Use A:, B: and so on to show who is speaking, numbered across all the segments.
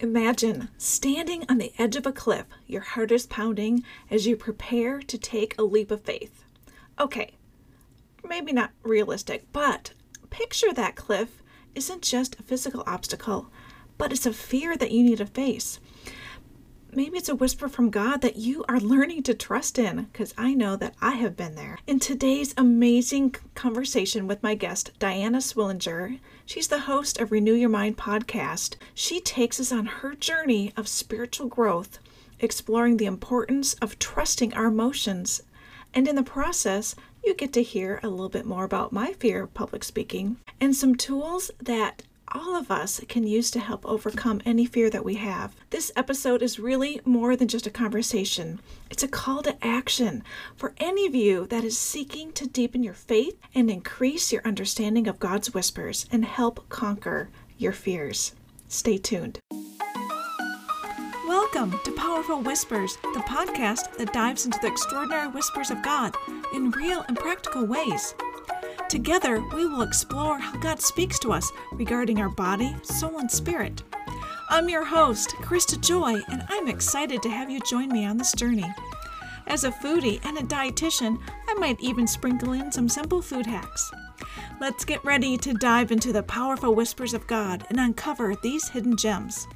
A: Imagine standing on the edge of a cliff, your heart is pounding as you prepare to take a leap of faith. Okay, maybe not realistic, but picture that cliff isn't just a physical obstacle, but it's a fear that you need to face. Maybe it's a whisper from God that you are learning to trust in, because I know that I have been there. In today's amazing conversation with my guest, Diana Swillinger, she's the host of Renew Your Mind podcast. She takes us on her journey of spiritual growth, exploring the importance of trusting our emotions. And in the process, you get to hear a little bit more about my fear of public speaking and some tools that all of us can use to help overcome any fear that we have. This episode is really more than just a conversation, it's a call to action for any of you that is seeking to deepen your faith and increase your understanding of God's whispers and help conquer your fears. Stay tuned. Welcome to Powerful Whispers, the podcast that dives into the extraordinary whispers of God in real and practical ways. Together, we will explore how God speaks to us regarding our body, soul, and spirit. I'm your host, Christa Joy, and I'm excited to have you join me on this journey. As a foodie and a dietitian, I might even sprinkle in some simple food hacks. Let's get ready to dive into the powerful whispers of God and uncover these hidden gems.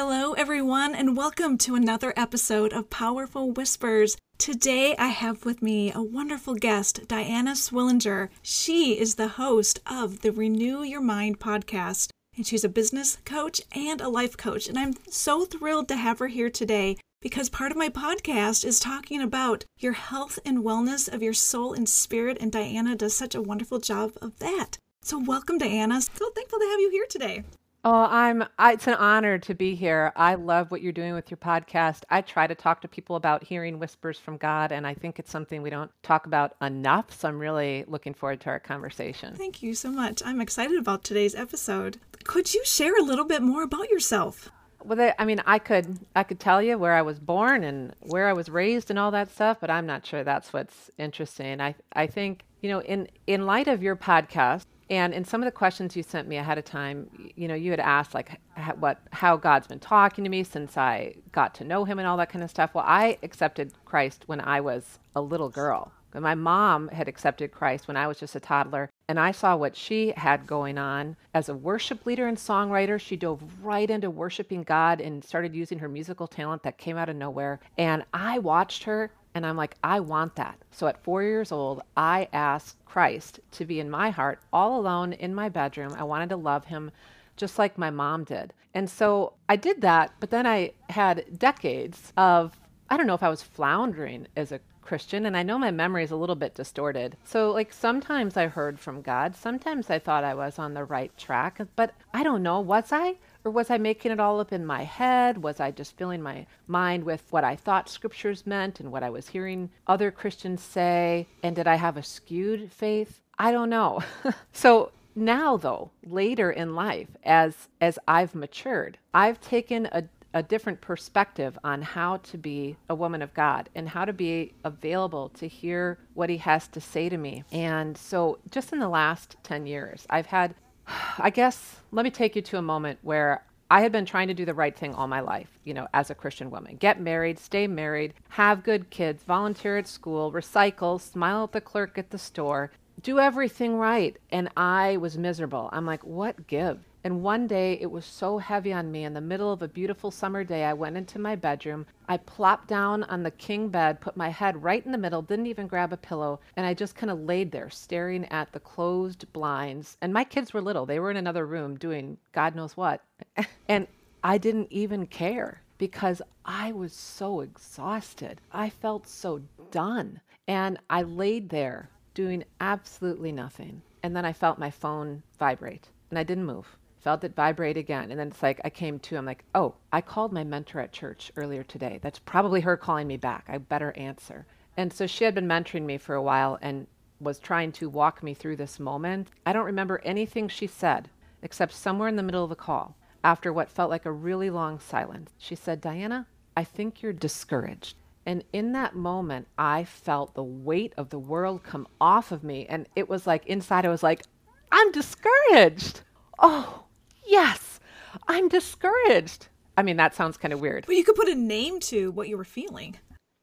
A: Hello, everyone, and welcome to another episode of Powerful Whispers. Today, I have with me a wonderful guest, Diana Swillinger. She is the host of the Renew Your Mind podcast, and she's a business coach and a life coach. And I'm so thrilled to have her here today because part of my podcast is talking about your health and wellness of your soul and spirit, and Diana does such a wonderful job of that. So, welcome, Diana. So thankful to have you here today.
B: Oh, I'm. I, it's an honor to be here. I love what you're doing with your podcast. I try to talk to people about hearing whispers from God, and I think it's something we don't talk about enough. So I'm really looking forward to our conversation.
A: Thank you so much. I'm excited about today's episode. Could you share a little bit more about yourself?
B: Well, I mean, I could I could tell you where I was born and where I was raised and all that stuff, but I'm not sure that's what's interesting. I I think you know in in light of your podcast and in some of the questions you sent me ahead of time, you know, you had asked like what how God's been talking to me since I got to know him and all that kind of stuff. Well, I accepted Christ when I was a little girl. My mom had accepted Christ when I was just a toddler, and I saw what she had going on as a worship leader and songwriter. She dove right into worshiping God and started using her musical talent that came out of nowhere. And I watched her and I'm like, I want that. So at four years old, I asked Christ to be in my heart all alone in my bedroom. I wanted to love him just like my mom did. And so I did that, but then I had decades of, I don't know if I was floundering as a Christian, and I know my memory is a little bit distorted. So, like, sometimes I heard from God, sometimes I thought I was on the right track, but I don't know, was I? Or was I making it all up in my head? Was I just filling my mind with what I thought scriptures meant and what I was hearing other Christians say? And did I have a skewed faith? I don't know. so now though, later in life, as as I've matured, I've taken a a different perspective on how to be a woman of God and how to be available to hear what he has to say to me. And so just in the last 10 years, I've had I guess let me take you to a moment where I had been trying to do the right thing all my life, you know, as a Christian woman. Get married, stay married, have good kids, volunteer at school, recycle, smile at the clerk at the store, do everything right. And I was miserable. I'm like, what give? And one day it was so heavy on me. In the middle of a beautiful summer day, I went into my bedroom. I plopped down on the king bed, put my head right in the middle, didn't even grab a pillow, and I just kind of laid there staring at the closed blinds. And my kids were little, they were in another room doing God knows what. and I didn't even care because I was so exhausted. I felt so done. And I laid there doing absolutely nothing. And then I felt my phone vibrate and I didn't move felt it vibrate again. And then it's like I came to, I'm like, oh, I called my mentor at church earlier today. That's probably her calling me back. I better answer. And so she had been mentoring me for a while and was trying to walk me through this moment. I don't remember anything she said, except somewhere in the middle of the call, after what felt like a really long silence, she said, Diana, I think you're discouraged. And in that moment, I felt the weight of the world come off of me. And it was like inside, I was like, I'm discouraged oh, yes, I'm discouraged. I mean, that sounds kind of weird.
A: But you could put a name to what you were feeling.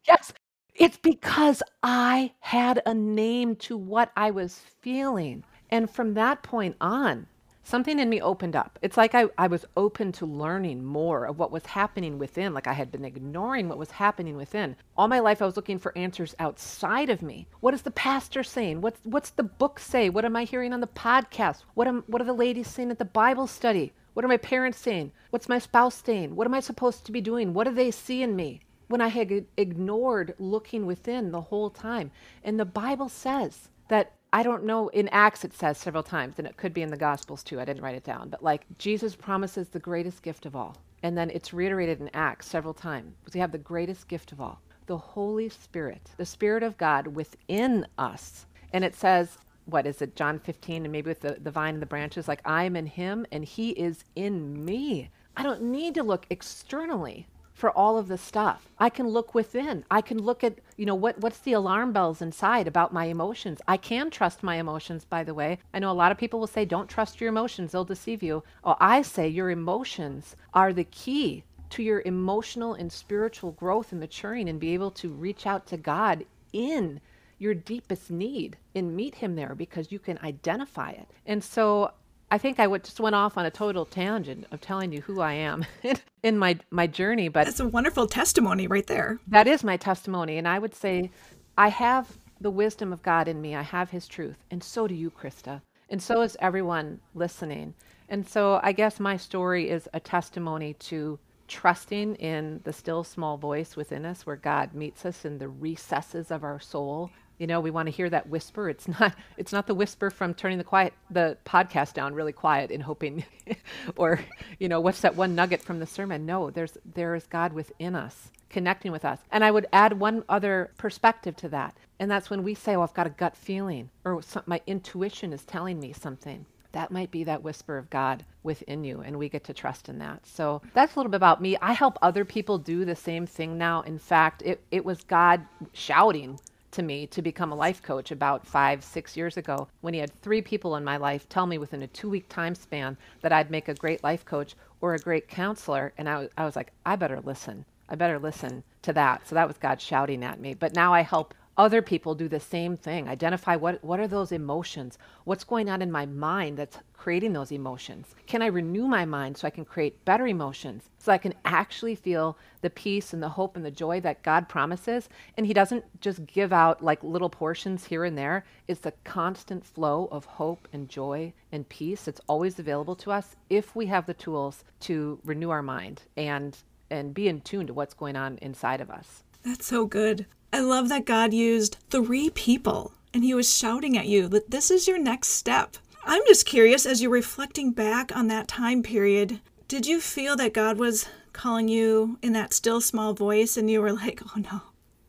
B: Yes, it's because I had a name to what I was feeling. And from that point on, something in me opened up. It's like I, I was open to learning more of what was happening within, like I had been ignoring what was happening within. All my life, I was looking for answers outside of me. What is the pastor saying? What's, what's the book say? What am I hearing on the podcast? What, am, what are the ladies saying at the Bible study? What are my parents saying? What's my spouse saying? What am I supposed to be doing? What do they see in me? When I had ignored looking within the whole time. And the Bible says that I don't know, in Acts it says several times, and it could be in the Gospels too. I didn't write it down. But like Jesus promises the greatest gift of all. And then it's reiterated in Acts several times. We have the greatest gift of all the Holy Spirit, the Spirit of God within us. And it says, what is it, John 15, and maybe with the, the vine and the branches, like I am in him and he is in me. I don't need to look externally for all of the stuff. I can look within. I can look at, you know, what what's the alarm bells inside about my emotions. I can trust my emotions, by the way. I know a lot of people will say don't trust your emotions, they'll deceive you. Oh, I say your emotions are the key to your emotional and spiritual growth and maturing and be able to reach out to God in your deepest need and meet him there because you can identify it. And so I think I would just went off on a total tangent of telling you who I am in my my journey. But
A: that's a wonderful testimony right there.
B: That is my testimony, and I would say I have the wisdom of God in me. I have His truth, and so do you, Christa, and so is everyone listening. And so I guess my story is a testimony to trusting in the still small voice within us, where God meets us in the recesses of our soul you know, we want to hear that whisper. It's not it's not the whisper from turning the quiet the podcast down really quiet and hoping or, you know, what's that one nugget from the sermon? No, there's there is God within us, connecting with us. And I would add one other perspective to that. And that's when we say, "Oh, I've got a gut feeling," or my intuition is telling me something that might be that whisper of God within you, and we get to trust in that. So that's a little bit about me. I help other people do the same thing now. In fact, it, it was God shouting to me to become a life coach about five, six years ago when he had three people in my life tell me within a two week time span that I'd make a great life coach or a great counselor. And I I was like, I better listen. I better listen to that. So that was God shouting at me. But now I help other people do the same thing identify what, what are those emotions what's going on in my mind that's creating those emotions? Can i renew my mind so i can create better emotions so i can actually feel the peace and the hope and the joy that god promises? And he doesn't just give out like little portions here and there. It's the constant flow of hope and joy and peace it's always available to us if we have the tools to renew our mind and and be in tune to what's going on inside of us.
A: That's so good. I love that God used three people and he was shouting at you that this is your next step. I'm just curious as you're reflecting back on that time period, did you feel that God was calling you in that still small voice and you were like, oh no,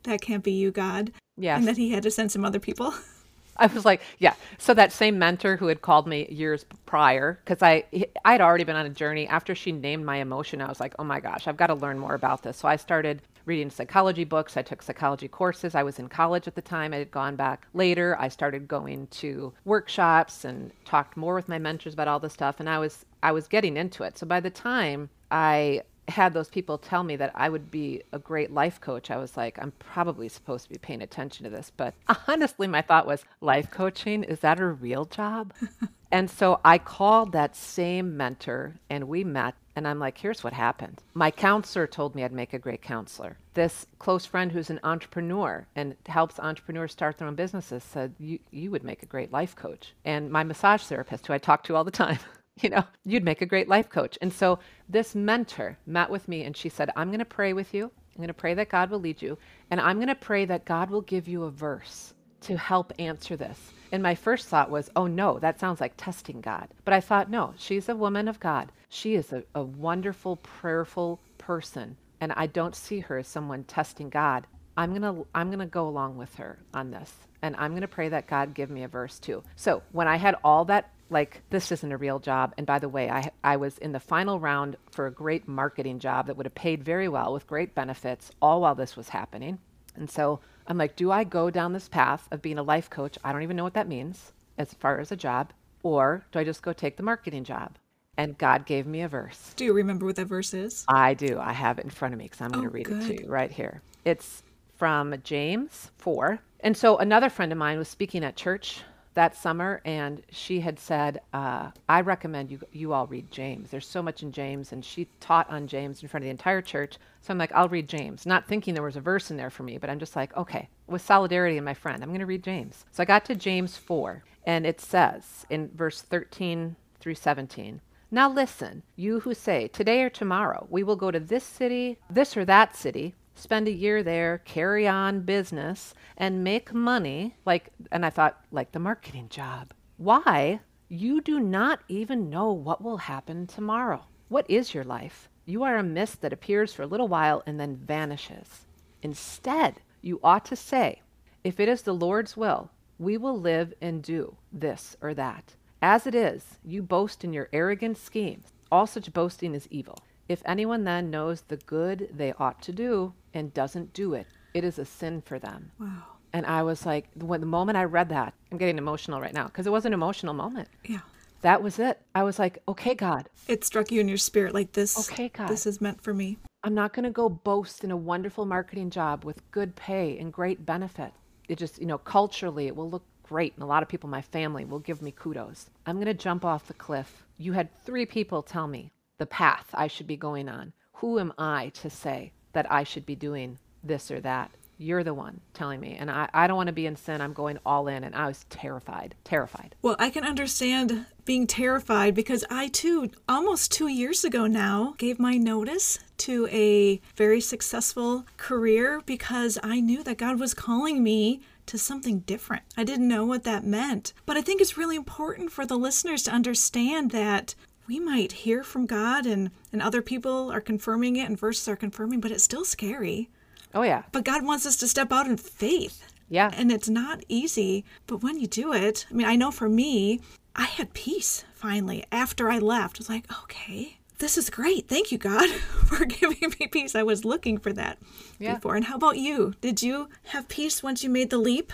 A: that can't be you, God?
B: Yes.
A: And that he had to send some other people?
B: I was like, yeah. So that same mentor who had called me years prior, because I I had already been on a journey. After she named my emotion, I was like, oh my gosh, I've got to learn more about this. So I started reading psychology books. I took psychology courses. I was in college at the time. I had gone back later. I started going to workshops and talked more with my mentors about all this stuff. And I was I was getting into it. So by the time I had those people tell me that I would be a great life coach, I was like, I'm probably supposed to be paying attention to this. But honestly, my thought was, life coaching, is that a real job? and so I called that same mentor and we met and I'm like, here's what happened. My counselor told me I'd make a great counselor. This close friend who's an entrepreneur and helps entrepreneurs start their own businesses said, you, you would make a great life coach. And my massage therapist, who I talk to all the time, you know, you'd make a great life coach. And so this mentor met with me and she said, I'm going to pray with you. I'm going to pray that God will lead you. And I'm going to pray that God will give you a verse to help answer this. And my first thought was, oh no, that sounds like testing God. But I thought, no, she's a woman of God. She is a, a wonderful, prayerful person. And I don't see her as someone testing God. I'm gonna I'm gonna go along with her on this. And I'm gonna pray that God give me a verse too. So when I had all that like this isn't a real job and by the way I, I was in the final round for a great marketing job that would have paid very well with great benefits all while this was happening and so I'm like, do I go down this path of being a life coach? I don't even know what that means as far as a job. or do I just go take the marketing job? And God gave me a verse.
A: Do you remember what that verse is?
B: I do. I have it in front of me because I'm going to
A: Oh,
B: read it to you right here. It's from James 4. And so another friend of mine was speaking at church that summer, and she had said, uh, I recommend you, you all read James. There's so much in James. And she taught on James in front of the entire church. So I'm like, I'll read James, not thinking there was a verse in there for me, but I'm just like, okay, with solidarity in my friend, I'm going to read James. So I got to James 4, and it says in verse 13 through 17, now listen, you who say, Today or tomorrow, we will go to this city, this or that city, spend a year there, carry on business, and make money. Like, and I thought, like the marketing job. Why? You do not even know what will happen tomorrow. What is your life? You are a mist that appears for a little while and then vanishes. Instead, you ought to say, If it is the Lord's will, we will live and do this or that. As it is, you boast in your arrogant schemes. All such boasting is evil. If anyone then knows the good they ought to do and doesn't do it, it is a sin for them.
A: Wow.
B: And I was like, when the moment I read that, I'm getting emotional right now because it was an emotional moment.
A: Yeah.
B: That was it. I was like, okay, God,
A: It struck you in your spirit like this.
B: Okay, God.
A: This is meant for me.
B: I'm not going to go boast in a wonderful marketing job with good pay and great benefit. It just, you know, culturally, it will look great. And a lot of people in my family will give me kudos. I'm going to jump off the cliff. You had three people tell me the path I should be going on. Who am I to say that I should be doing this or that? You're the one telling me. And I, I don't want to be in sin. I'm going all in. And I was terrified, terrified.
A: Well, I can understand being terrified because I too, almost two years ago now, gave my notice to a very successful career because I knew that God was calling me to something different. I didn't know what that meant. But I think it's really important for the listeners to understand that we might hear from God and, and other people are confirming it and verses are confirming, but it's still scary.
B: Oh, yeah.
A: But God wants us to step out in faith.
B: Yeah.
A: And it's not easy, but when you do it, I mean, I know for me, I had peace finally after I left. I was like, okay, this is great. Thank you, God, for giving me peace. I was looking for that
B: Yeah.
A: before. And how about you? Did you have peace once you made the leap?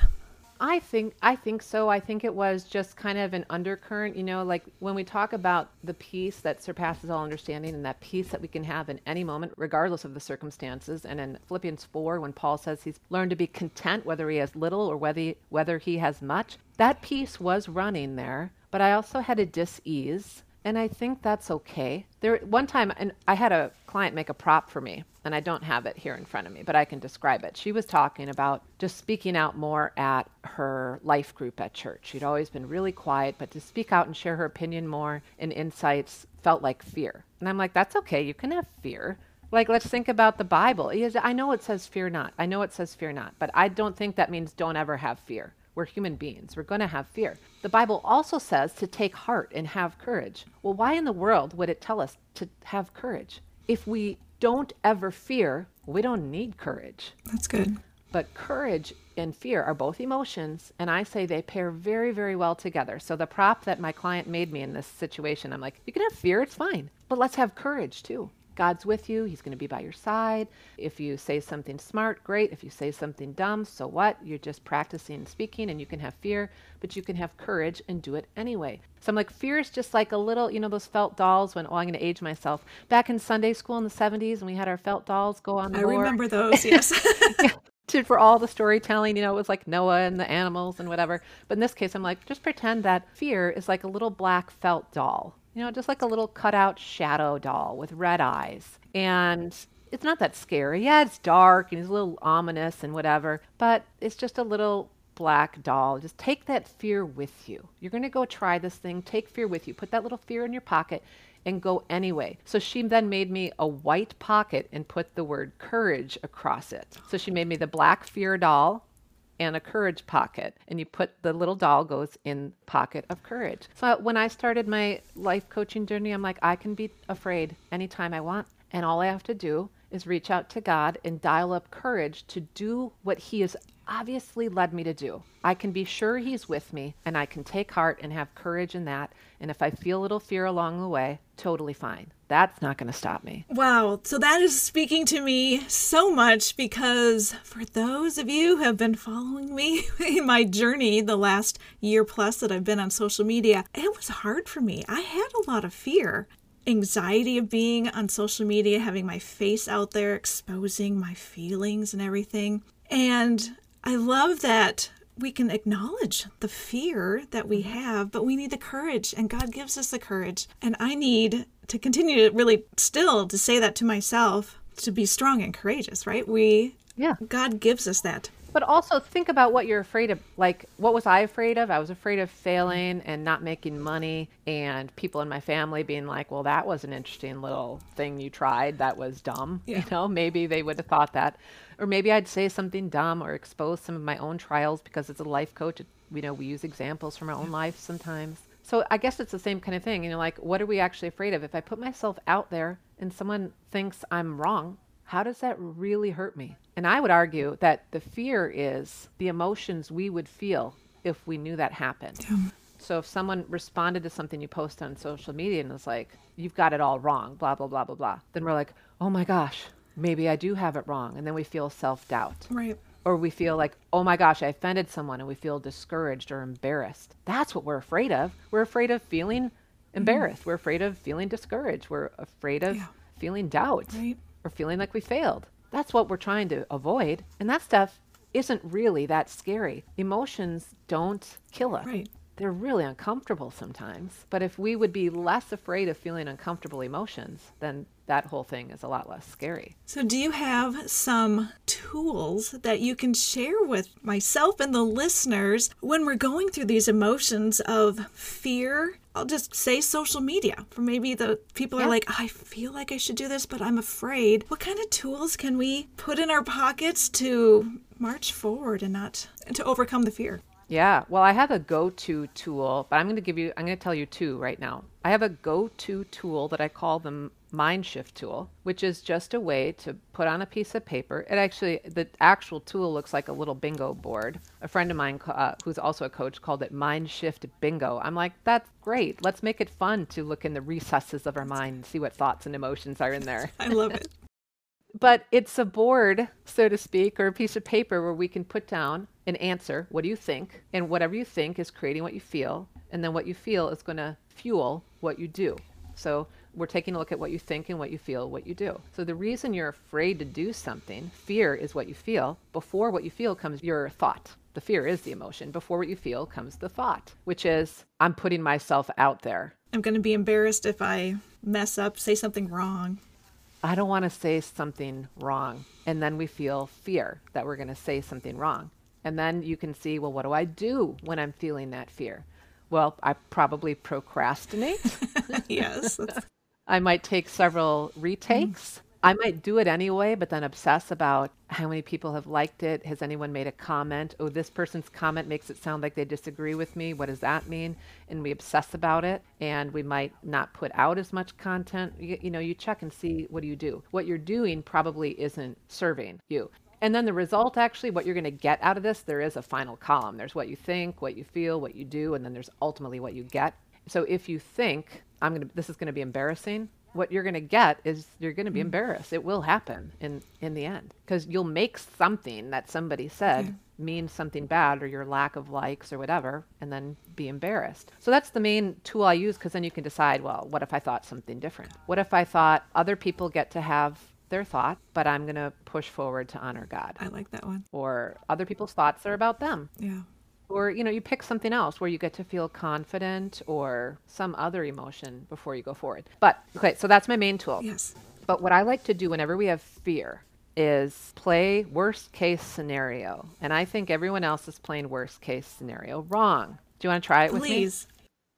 B: I think I think so. I think it was just kind of an undercurrent, you know, like when we talk about the peace that surpasses all understanding and that peace that we can have in any moment regardless of the circumstances. And in Philippians 4 when Paul says he's learned to be content whether he has little or whether he, whether he has much, that peace was running there, but I also had a dis-ease and I think that's okay. There one time and I had a client make a prop for me and I don't have it here in front of me, but I can describe it. She was talking about just speaking out more at her life group at church. She'd always been really quiet, but to speak out and share her opinion more and insights felt like fear. And I'm like, that's okay. You can have fear. Like, let's think about the Bible. I know it says fear not. I know it says fear not, but I don't think that means don't ever have fear. We're human beings. We're going to have fear. The Bible also says to take heart and have courage. Well, why in the world would it tell us to have courage? If we don't ever fear, we don't need courage.
A: That's good.
B: But courage and fear are both emotions, and I say they pair very, very well together. So the prop that my client made me in this situation, I'm like, you can have fear, it's fine, but let's have courage too. God's with you, He's going to be by your side. If you say something smart, great. If you say something dumb, so what? You're just practicing speaking and you can have fear, but you can have courage and do it anyway. So I'm like, fear is just like a little, you know, those felt dolls when, oh, I'm going to age myself. Back in Sunday school in the 70s, and we had our felt dolls go on the
A: I
B: board
A: remember those, yes.
B: to, for all the storytelling, you know, it was like Noah and the animals and whatever. But in this case, I'm like, just pretend that fear is like a little black felt doll, you know, just like a little cutout shadow doll with red eyes. And it's not that scary. Yeah, it's dark and it's a little ominous and whatever, but it's just a little black doll. Just take that fear with you. You're going to go try this thing. Take fear with you. Put that little fear in your pocket and go anyway. So she then made me a white pocket and put the word courage across it. So she made me the black fear doll and a courage pocket and you put the little doll goes in pocket of courage. So when I started my life coaching journey, I'm like I can be afraid anytime I want and all I have to do is reach out to God and dial up courage to do what he has obviously led me to do. I can be sure He's with me and I can take heart and have courage in that. And if I feel a little fear along the way, totally fine. That's not going to stop me.
A: Wow. So that is speaking to me so much because for those of you who have been following me in my journey the last year plus that I've been on social media, it was hard for me. I had a lot of fear anxiety of being on social media, having my face out there, exposing my feelings and everything. And I love that we can acknowledge the fear that we mm-hmm. have, but we need the courage, and God gives us the courage. And I need to continue to really still to say that to myself to be strong and courageous, right? We,
B: Yeah.
A: God gives us that.
B: But also think about what you're afraid of. Like, what was I afraid of? I was afraid of failing and not making money, and people in my family being like, well, that was an interesting little thing you tried. That was dumb.
A: Yeah.
B: You know, maybe they would have thought that. Or maybe I'd say something dumb or expose some of my own trials because as a life coach, it- you know, we use examples from our own life sometimes. So I guess it's the same kind of thing. You know, like, what are we actually afraid of? If I put myself out there and someone thinks I'm wrong, how does that really hurt me? And I would argue that the fear is the emotions we would feel if we knew that happened. So if someone responded to something you post on social media and was like, you've got it all wrong, blah, blah, blah, blah, blah, then we're like, oh my gosh, maybe I do have it wrong. And then we feel self doubt.
A: Right.
B: Or we feel like, oh my gosh, I offended someone and we feel discouraged or embarrassed. That's what we're afraid of. We're afraid of feeling mm-hmm. embarrassed. We're afraid of feeling discouraged. We're afraid of
A: Yeah.
B: feeling doubt
A: Right.
B: or feeling like we failed. That's what we're trying to avoid. And that stuff isn't really that scary. Emotions don't kill us.
A: Right.
B: They're really uncomfortable sometimes. But if we would be less afraid of feeling uncomfortable emotions, then that whole thing is a lot less scary.
A: So, do you have some tools that you can share with myself and the listeners when we're going through these emotions of fear? I'll just say social media. For maybe the people are like, I feel like I should do this, but I'm afraid. What kind of tools can we put in our pockets to march forward and not to overcome the fear?
B: Yeah, well, I have a go to tool, but I'm going to give you, I'm going to tell you two right now. I have a go to tool that I call the Mind Shift tool, which is just a way to put on a piece of paper. It actually, the actual tool looks like a little bingo board. A friend of mine, uh, who's also a coach, called it Mind Shift Bingo. I'm like, that's great. Let's make it fun to look in the recesses of our mind and see what thoughts and emotions are in there
A: I love it.
B: but it's a board, so to speak, or a piece of paper where we can put down an answer. What do you think? And whatever you think is creating what you feel. And then what you feel is going to fuel what you do. So we're taking a look at what you think and what you feel, what you do. So the reason you're afraid to do something, fear is what you feel. Before what you feel comes your thought. The fear is the emotion. Before what you feel comes the thought, which is, I'm putting myself out there.
A: I'm going to be embarrassed if I mess up, say something wrong.
B: I don't want to say something wrong. And then we feel fear that we're going to say something wrong. And then you can see, well, what do I do when I'm feeling that fear? Well, I probably procrastinate.
A: yes.
B: I might take several retakes. Mm. I might do it anyway, but then obsess about how many people have liked it. Has anyone made a comment? Oh, this person's comment makes it sound like they disagree with me. What does that mean? And we obsess about it, and we might not put out as much content. You, you know, you check and see what do you do. What you're doing probably isn't serving you. And then the result, actually, what you're going to get out of this, there is a final column. There's what you think, what you feel, what you do, and then there's ultimately what you get. So if you think I'm going to, this is going to be embarrassing, what you're going to get is you're going to be mm. embarrassed. It will happen in in the end because you'll make something that somebody said mean something bad or your lack of likes or whatever, and then be embarrassed. So that's the main tool I use because then you can decide, well, what if I thought something different? What if I thought other people get to have their thought, but I'm going to push forward to honor God?
A: I like that one.
B: Or other people's thoughts are about them
A: Yeah.
B: or you know you pick something else where you get to feel confident or some other emotion before you go forward but okay so that's my main tool
A: Yes.
B: but what i like to do whenever we have fear is play worst case scenario and i think everyone else is playing worst case scenario wrong do you want to try it with me
A: Please.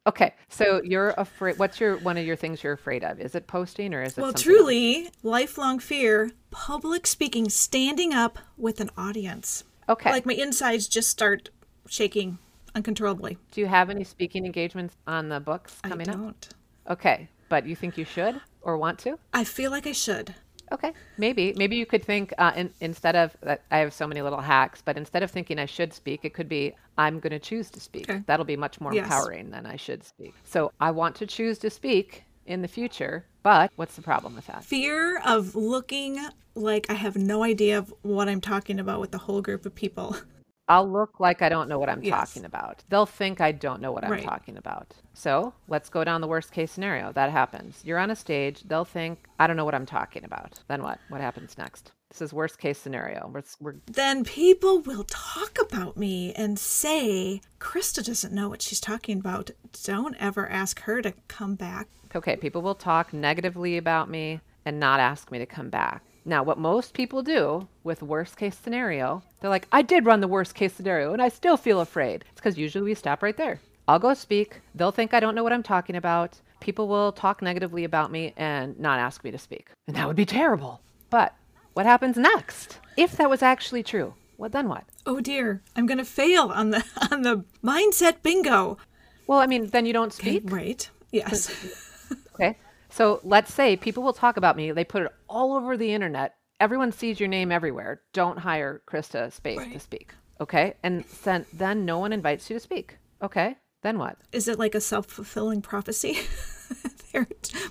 B: Okay so you're afraid what's your one of your things you're afraid of is it posting or is it
A: Well, truly, lifelong fear, public speaking, standing up with an audience.
B: okay
A: Like my insides just start shaking uncontrollably.
B: do you have any speaking engagements on the books coming
A: I don't.
B: okay but you think you should or want to
A: I feel like I should.
B: Okay, maybe maybe you could think uh, in, instead of uh, I have so many little hacks, but instead of thinking I should speak, it could be I'm going to choose to speak.
A: Okay.
B: That'll be much more
A: Yes.
B: empowering than I should speak. So I want to choose to speak in the future, but what's the problem with that?
A: Fear of looking like I have no idea of what I'm talking about with the whole group of people.
B: I'll look like I don't know what I'm
A: Yes.
B: talking about. They'll think I don't know what I'm
A: Right.
B: talking about. So let's go down the worst case scenario. That happens. You're on a stage. They'll think I don't know what I'm talking about. Then what? What happens next? This is worst case scenario. We're, we're
A: Then people will talk about me and say, Christa doesn't know what she's talking about. Don't ever ask her to come back.
B: okay. People will talk negatively about me and not ask me to come back. Now, what most people do with worst case scenario, they're like, I did run the worst case scenario and I still feel afraid. It's because usually we stop right there. I'll go speak. They'll think I don't know what I'm talking about. People will talk negatively about me and not ask me to speak. And that would be terrible. But what happens next? If that was actually true, what then what?
A: Oh dear, I'm gonna fail on the on the mindset bingo.
B: Well, I mean, then you don't speak.
A: Right. Yes.
B: Okay. So let's say people will talk about me. They put it all over the internet. Everyone sees your name everywhere. Don't hire Christa Space to speak. Okay. And then, then no one invites you to speak. Okay. Then what?
A: Is it like a self fulfilling prophecy? They're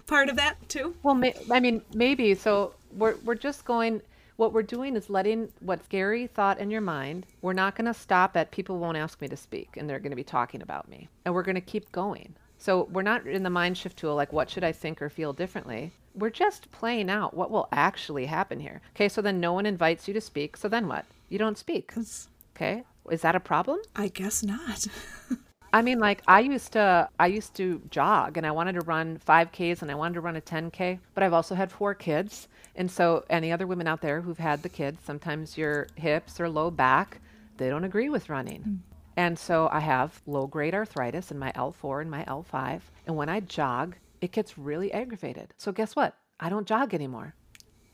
A: part of that too?
B: Well, may, I mean, maybe. So we're, we're just going, what we're doing is letting what's scary thought in your mind, we're not going to stop at people won't ask me to speak and they're going to be talking about me. And we're going to keep going. So we're not in the mind shift tool, like what should I think or feel differently? We're just playing out what will actually happen here. Okay, so then no one invites you to speak. So then what? You don't speak. Okay, is that a problem?
A: I guess not.
B: I mean, like I used to, I used to jog, and I wanted to run 5Ks, and I wanted to run a 10K. But I've also had four kids, and so any other women out there who've had the kids, sometimes your hips or low back, they don't agree with running. Mm. And so I have low grade arthritis in my L4 and my L5, and when I jog, it gets really aggravated. So guess what? I don't jog anymore.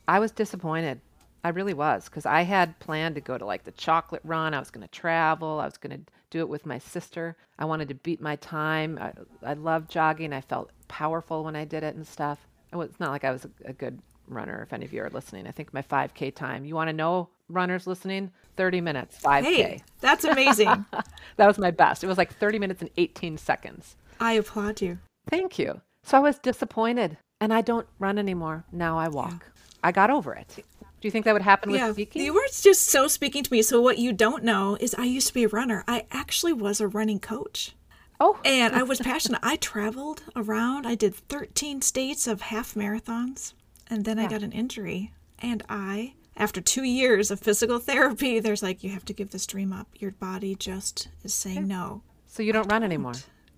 B: I was disappointed. I really was because I had planned to go to like the chocolate run. I was going to travel. I was going to do it with my sister. I wanted to beat my time. I, I love jogging. I felt powerful when I did it and stuff. It's not like I was a, a good runner. If any of you are listening, I think my 5K time. You want to know, runners listening? 30 minutes, 5K.
A: Hey, that's amazing.
B: That was my best. It was like 30 minutes and 18 seconds.
A: I applaud you.
B: Thank you. So I was disappointed and I don't run anymore. Now I walk. I got over it. Do you think that would happen with
A: yeah,
B: speaking?
A: you were just so speaking to me. So what you don't know is I used to be a runner. I actually was a running coach.
B: oh,
A: And I was passionate. I traveled around. I did 13 states of half marathons. And then I got an injury. And I, after two years of physical therapy, there's like, you have to give this dream up. Your body just is saying no.
B: so you don't run anymore.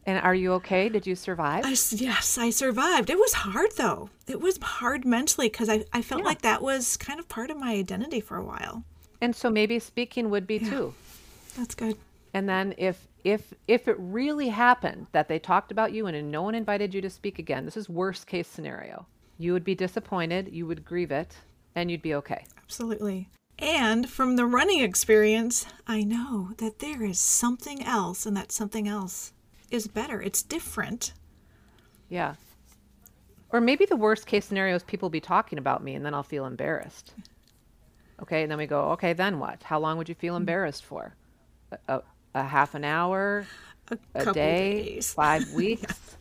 B: And are you okay? Did you survive?
A: I, yes, I survived. It was hard though. It was hard mentally because I, I felt like that was kind of part of my identity for a while.
B: and so maybe speaking would be too.
A: That's good.
B: And then if if if it really happened that they talked about you and no one invited you to speak again, this is worst case scenario. You would be disappointed, you would grieve it, and you'd be okay.
A: Absolutely. And from the running experience, I know that there is something else, and that something else is better. It's different.
B: Yeah. Or maybe the worst case scenario is people be talking about me and then I'll feel embarrassed. Okay, and then we go, okay, then what? How long would you feel mm-hmm. embarrassed for? A, a, a half an hour,
A: A,
B: a
A: couple
B: day,
A: days.
B: five weeks?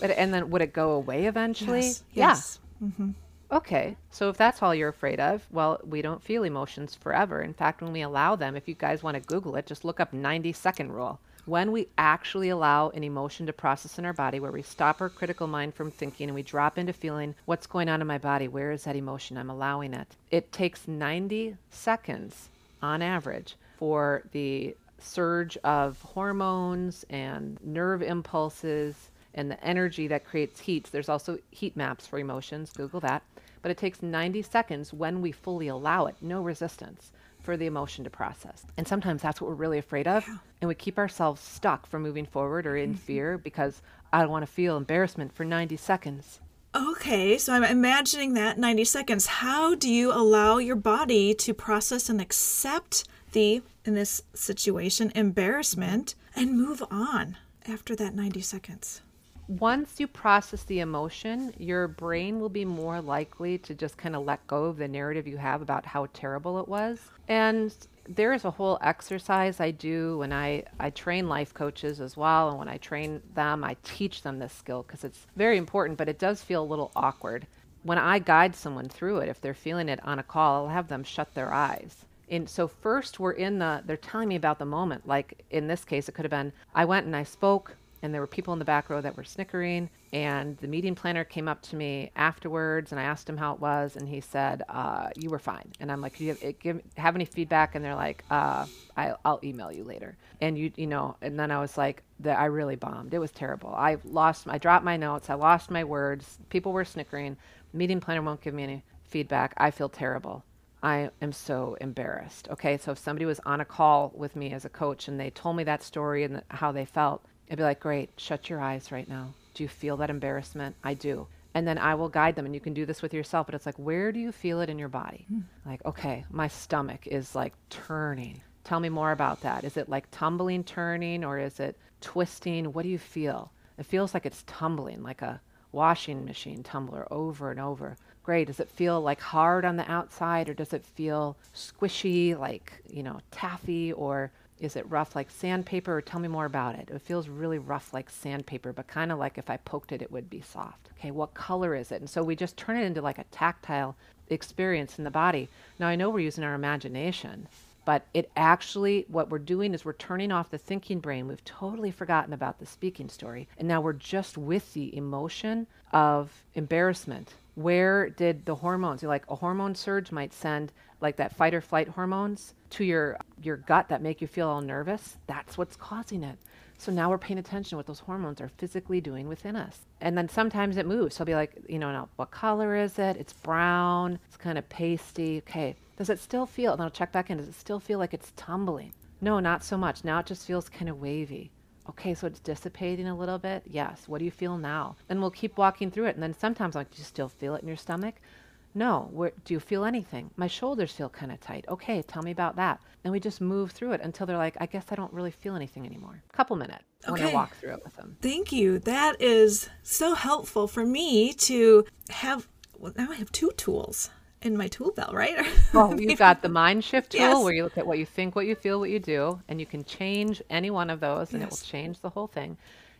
B: But- And then would it go away eventually?
A: Yes.
B: Yeah.
A: yes. Mm-hmm.
B: Okay, so if that's all you're afraid of, well, we don't feel emotions forever. In fact, when we allow them, if you guys want to Google it, just look up 90 second rule. When we actually allow an emotion to process in our body, where we stop our critical mind from thinking and we drop into feeling what's going on in my body, where is that emotion? I'm allowing it. It takes 90 seconds on average for the surge of hormones and nerve impulses and the energy that creates heat. There's also heat maps for emotions. Google that. But it takes 90 seconds when we fully allow it, no resistance, for the emotion to process. And sometimes that's what we're really afraid of. And we keep ourselves stuck from moving forward or in mm-hmm. fear because I don't want to feel embarrassment for 90 seconds.
A: Okay, so I'm imagining that 90 seconds. How do you allow your body to process and accept the, in this situation, embarrassment and move on after that 90 seconds?
B: Once you process the emotion, your brain will be more likely to just kind of let go of the narrative you have about how terrible it was. And there is a whole exercise I do when I, I train life coaches as well. And when I train them, I teach them this skill because it's very important, but it does feel a little awkward. When I guide someone through it, if they're feeling it on a call, I'll have them shut their eyes. And so first we're in the, they're telling me about the moment. Like in this case, it could have been, I went and I spoke and there were people in the back row that were snickering. And the meeting planner came up to me afterwards, and I asked him how it was, and he said, uh, "You were fine." And I'm like, "Do you have, give, have any feedback?" And they're like, uh, I, "I'll email you later." And you, you know, and then I was like, "That I really bombed. It was terrible. I lost. I dropped my notes. I lost my words. People were snickering. Meeting planner won't give me any feedback. I feel terrible." I am so embarrassed. Okay, so if somebody was on a call with me as a coach and they told me that story and how they felt, I'd be like, great, shut your eyes right now. Do you feel that embarrassment? I do. And then I will guide them, and you can do this with yourself, but it's like, where do you feel it in your body? Mm. Like, okay, my stomach is like turning. Tell me more about that. Is it like tumbling, turning, or is it twisting? What do you feel? It feels like it's tumbling, like a washing machine tumbler over and over. Great. Does it feel like hard on the outside, or does it feel squishy, like, you know, taffy, or is it rough like sandpaper? Or tell me more about it. It feels really rough like sandpaper, but kind of like if I poked it, it would be soft. Okay, what color is it? And so we just turn it into like a tactile experience in the body. Now I know we're using our imagination, but it actually, what we're doing is we're turning off the thinking brain. We've totally forgotten about the speaking story. And now we're just with the emotion of embarrassment. Where did the hormones, like a hormone surge might send like that fight or flight hormones to your your gut that make you feel all nervous, that's what's causing it. So now we're paying attention to what those hormones are physically doing within us. And then sometimes it moves. So I'll be like, you know, now, what color is it? It's brown. It's kind of pasty. Okay. Does it still feel, and I'll check back in, does it still feel like it's tumbling? No, not so much. Now it just feels kind of wavy. Okay, so it's dissipating a little bit. Yes. What do you feel now? And we'll keep walking through it. And then sometimes I'm like, do you still feel it in your stomach? No. Where, do you feel anything? My shoulders feel kind of tight. Okay, tell me about that. And we just move through it until they're like, I guess I don't really feel anything anymore. A couple minutes okay. when I walk through it with them.
A: Thank you. That is so helpful for me to have. Well, now I have two tools in my tool belt, right?
B: well, oh, you've got the mind shift tool yes. where you look at what you think, what you feel, what you do, and you can change any one of those and yes. it will change the whole thing.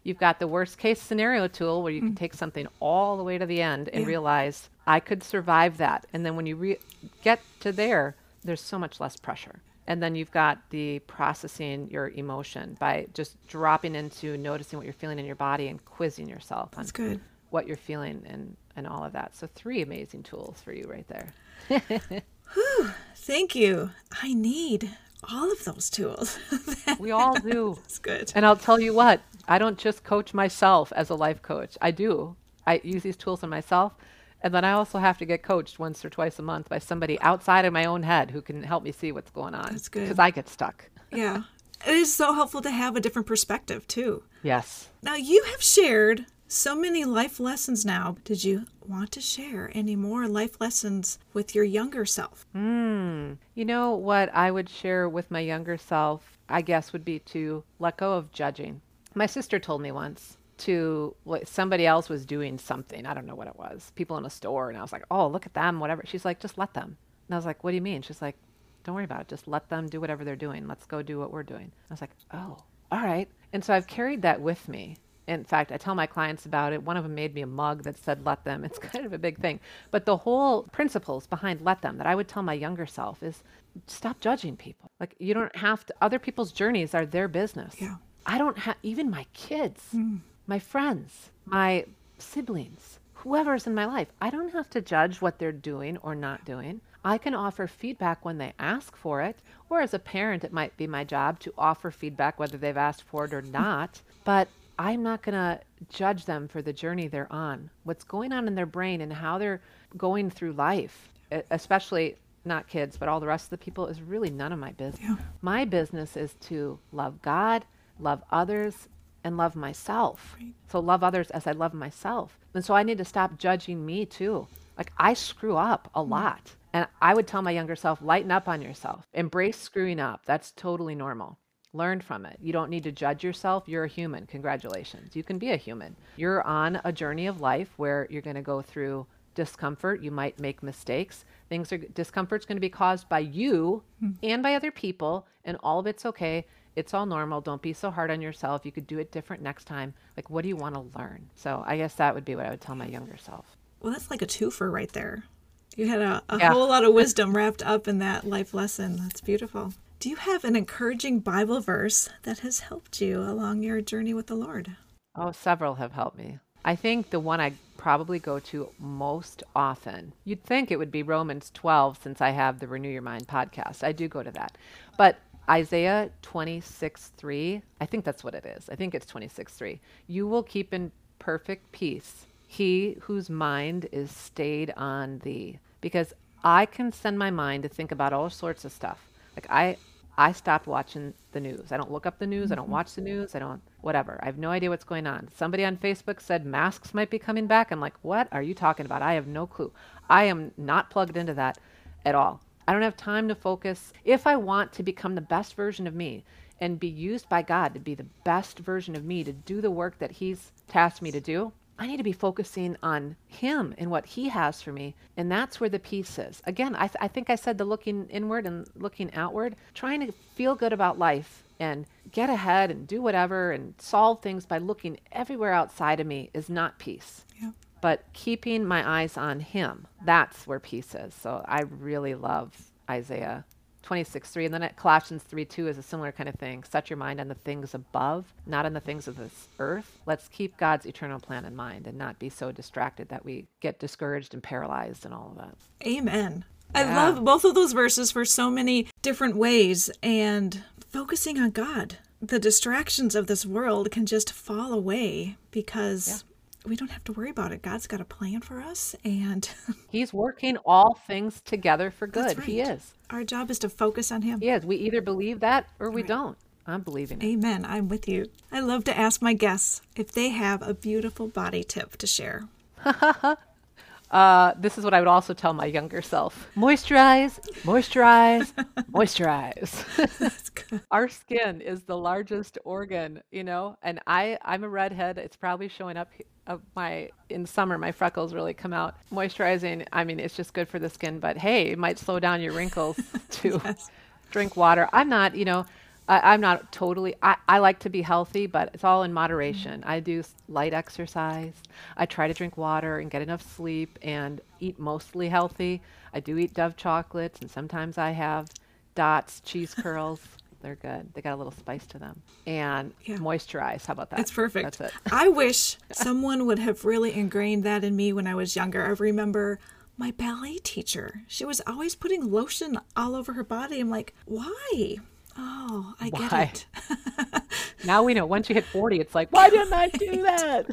B: You've got the worst case scenario tool where you can mm. take something all the way to the end and yeah. realize I could survive that. And then when you re- get to there, there's so much less pressure. And then you've got the processing your emotion by just dropping into noticing what you're feeling in your body and quizzing yourself
A: That's on good.
B: what you're feeling and, and all of that. So, three amazing tools for you right there.
A: Whew, thank you. I need all of those tools.
B: we all do.
A: That's good.
B: And I'll tell you what, I don't just coach myself as a life coach. I do. I use these tools on myself. And then I also have to get coached once or twice a month by somebody outside of my own head who can help me see what's going on.
A: That's good.
B: Because I get stuck.
A: yeah. It is so helpful to have a different perspective, too.
B: Yes.
A: Now, you have shared so many life lessons now. Did you want to share any more life lessons with your younger self?
B: Hmm. You know what I would share with my younger self, I guess, would be to let go of judging. My sister told me once to what somebody else was doing something. I don't know what it was. People in a store, and I was like, "Oh, look at them, whatever." She's like, "Just let them." And I was like, "What do you mean?" She's like, "Don't worry about it. Just let them do whatever they're doing. Let's go do what we're doing." I was like, "Oh, all right." And so I've carried that with me in fact, I tell my clients about it. One of them made me a mug that said let them. It's kind of a big thing. But the whole principles behind let them that I would tell my younger self is stop judging people. Like you don't have to other people's journeys are their business.
A: Yeah.
B: I don't have even my kids, mm. my friends, my siblings, whoever's in my life. I don't have to judge what they're doing or not doing. I can offer feedback when they ask for it, or as a parent, it might be my job to offer feedback whether they've asked for it or not. But I'm not going to judge them for the journey they're on. What's going on in their brain and how they're going through life, especially not kids, but all the rest of the people, is really none of my business. Yeah. My business is to love God, love others, and love myself. Right. So love others as I love myself. And so I need to stop judging me too. Like I screw up a mm. lot. And I would tell my younger self, lighten up on yourself, embrace screwing up. That's totally normal. Learn from it. You don't need to judge yourself. You're a human. Congratulations. You can be a human. You're on a journey of life where you're going to go through discomfort. You might make mistakes. Things are discomfort's going to be caused by you mm. and by other people, and all of it's okay. It's all normal. Don't be so hard on yourself. You could do it different next time. Like, what do you want to learn? So, I guess that would be what I would tell my younger self.
A: Well, that's like a twofer right there. You had a, a yeah. whole lot of wisdom wrapped up in that life lesson. That's beautiful. Do you have an encouraging Bible verse that has helped you along your journey with the Lord?
B: Oh, several have helped me. I think the one I probably go to most often, you'd think it would be Romans 12 since I have the Renew Your Mind podcast. I do go to that. But Isaiah 26 3, I think that's what it is. I think it's 26 3. You will keep in perfect peace he whose mind is stayed on thee. Because I can send my mind to think about all sorts of stuff. Like I I stopped watching the news. I don't look up the news. I don't mm-hmm. watch the news. I don't whatever. I have no idea what's going on. Somebody on Facebook said masks might be coming back. I'm like, "What are you talking about? I have no clue." I am not plugged into that at all. I don't have time to focus. If I want to become the best version of me and be used by God to be the best version of me to do the work that He's tasked me to do, I need to be focusing on Him and what He has for me. And that's where the peace is. Again, I, th- I think I said the looking inward and looking outward, trying to feel good about life and get ahead and do whatever and solve things by looking everywhere outside of me is not peace. But keeping my eyes on him that's where peace is. So i really love isaiah 26 3 and then at colossians 3 2 is a similar kind of thing. Set your mind on the things above not on the things of this earth. Let's keep god's eternal plan in mind and not be so distracted that we get discouraged and paralyzed and all of that.
A: Amen. Yeah. i love both of those verses for so many different ways and focusing on god the distractions of this world can just fall away because we don't have to worry about it. God's got a plan for us and
B: He's working all things together for good. Right. He is.
A: Our job is to focus on him.
B: Yes, we either believe that or we right. don't. I'm believing it.
A: Amen. I'm with you. I love to ask my guests if they have a beautiful body tip to share.
B: Uh, this is what I would also tell my younger self moisturize, moisturize, moisturize. Our skin is the largest organ, you know, and I, I'm a redhead. It's probably showing up of my in summer my freckles really come out moisturizing i mean it's just good for the skin but hey it might slow down your wrinkles to yes. drink water i'm not you know I, am not totally, I, I like to be healthy, but it's all in moderation. Mm-hmm. I do light exercise. I try to drink water and get enough sleep and eat mostly healthy. I do eat Dove chocolates, and sometimes I have dots, cheese curls. They're good. They got a little spice to them. And yeah. moisturize. How about that?
A: It's perfect. That's it. I wish someone would have really ingrained that in me when I was younger. I remember my ballet teacher. She was always putting lotion all over her body. I'm like, why? Oh, I why? get
B: it. now we know. Once you hit 40, it's like, why didn't I do that?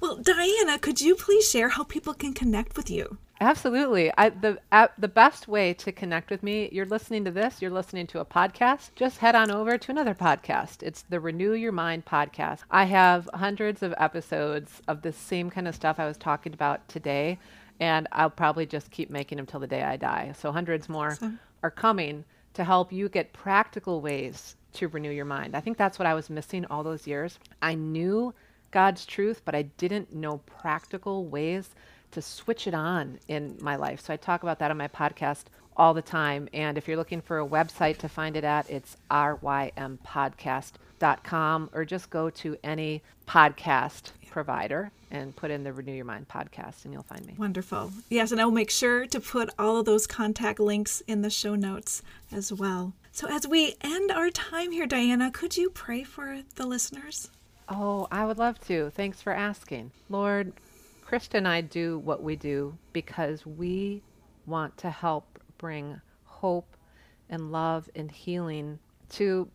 A: well, Diana, could you please share how people can connect with you?
B: Absolutely. I, the uh, the best way to connect with me, you're listening to this, you're listening to a podcast, just head on over to another podcast. It's the Renew Your Mind podcast. I have hundreds of episodes of the same kind of stuff I was talking about today, and I'll probably just keep making them till the day I die. So hundreds more awesome. are coming to help you get practical ways to renew your mind. I think that's what I was missing all those years. I knew God's truth, but I didn't know practical ways to switch it on in my life. So I talk about that on my podcast all the time. And if you're looking for a website to find it at, it's rympodcast.com or just go to any podcast provider and put in the Renew Your Mind podcast and you'll find me.
A: Wonderful. Yes, and I'll make sure to put all of those contact links in the show notes as well. So as we end our time here, Diana, could you pray for the listeners?
B: Oh, I would love to. Thanks for asking. Lord, Christa and I do what we do because we want to help bring hope and love and healing to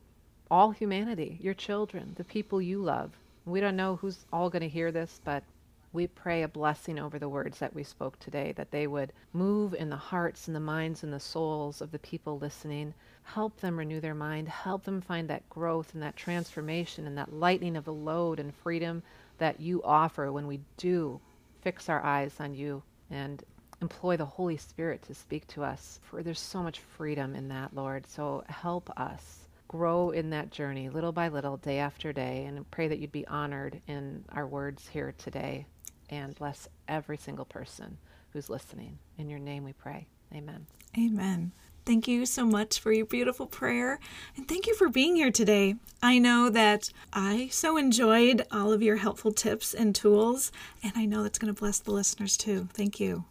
B: all humanity, your children, the people you love. We don't know who's all going to hear this, but we pray a blessing over the words that we spoke today, that they would move in the hearts and the minds and the souls of the people listening. Help them renew their mind. Help them find that growth and that transformation and that lightening of the load and freedom that you offer when we do fix our eyes on you and employ the Holy Spirit to speak to us. For there's so much freedom in that, Lord. So help us grow in that journey little by little, day after day, and pray that you'd be honored in our words here today and bless every single person who's listening. In your name we pray. Amen.
A: Amen. Thank you so much for your beautiful prayer. And thank you for being here today. I know that I so enjoyed all of your helpful tips and tools, and I know that's going to bless the listeners too. Thank you.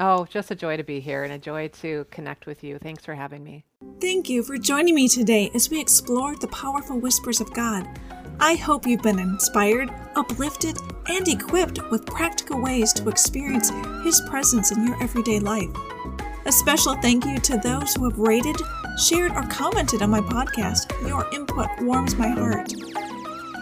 B: Oh, just a joy to be here and a joy to connect with you. Thanks for having me.
A: Thank you for joining me today as we explore the powerful whispers of God. I hope you've been inspired, uplifted, and equipped with practical ways to experience His presence in your everyday life. A special thank you to those who have rated, shared, or commented on my podcast. Your input warms my heart.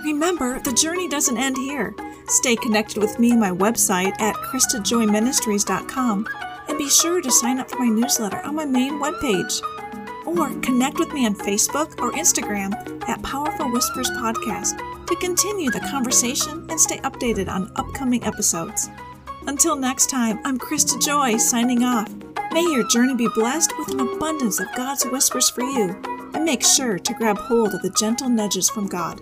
A: Remember, the journey doesn't end here. Stay connected with me on my website at ChristaJoyMinistries.com and be sure to sign up for my newsletter on my main webpage. Or connect with me on Facebook or Instagram at Powerful Whispers Podcast to continue the conversation and stay updated on upcoming episodes. Until next time, I'm Christa Joy signing off. May your journey be blessed with an abundance of God's whispers for you, and make sure to grab hold of the gentle nudges from God.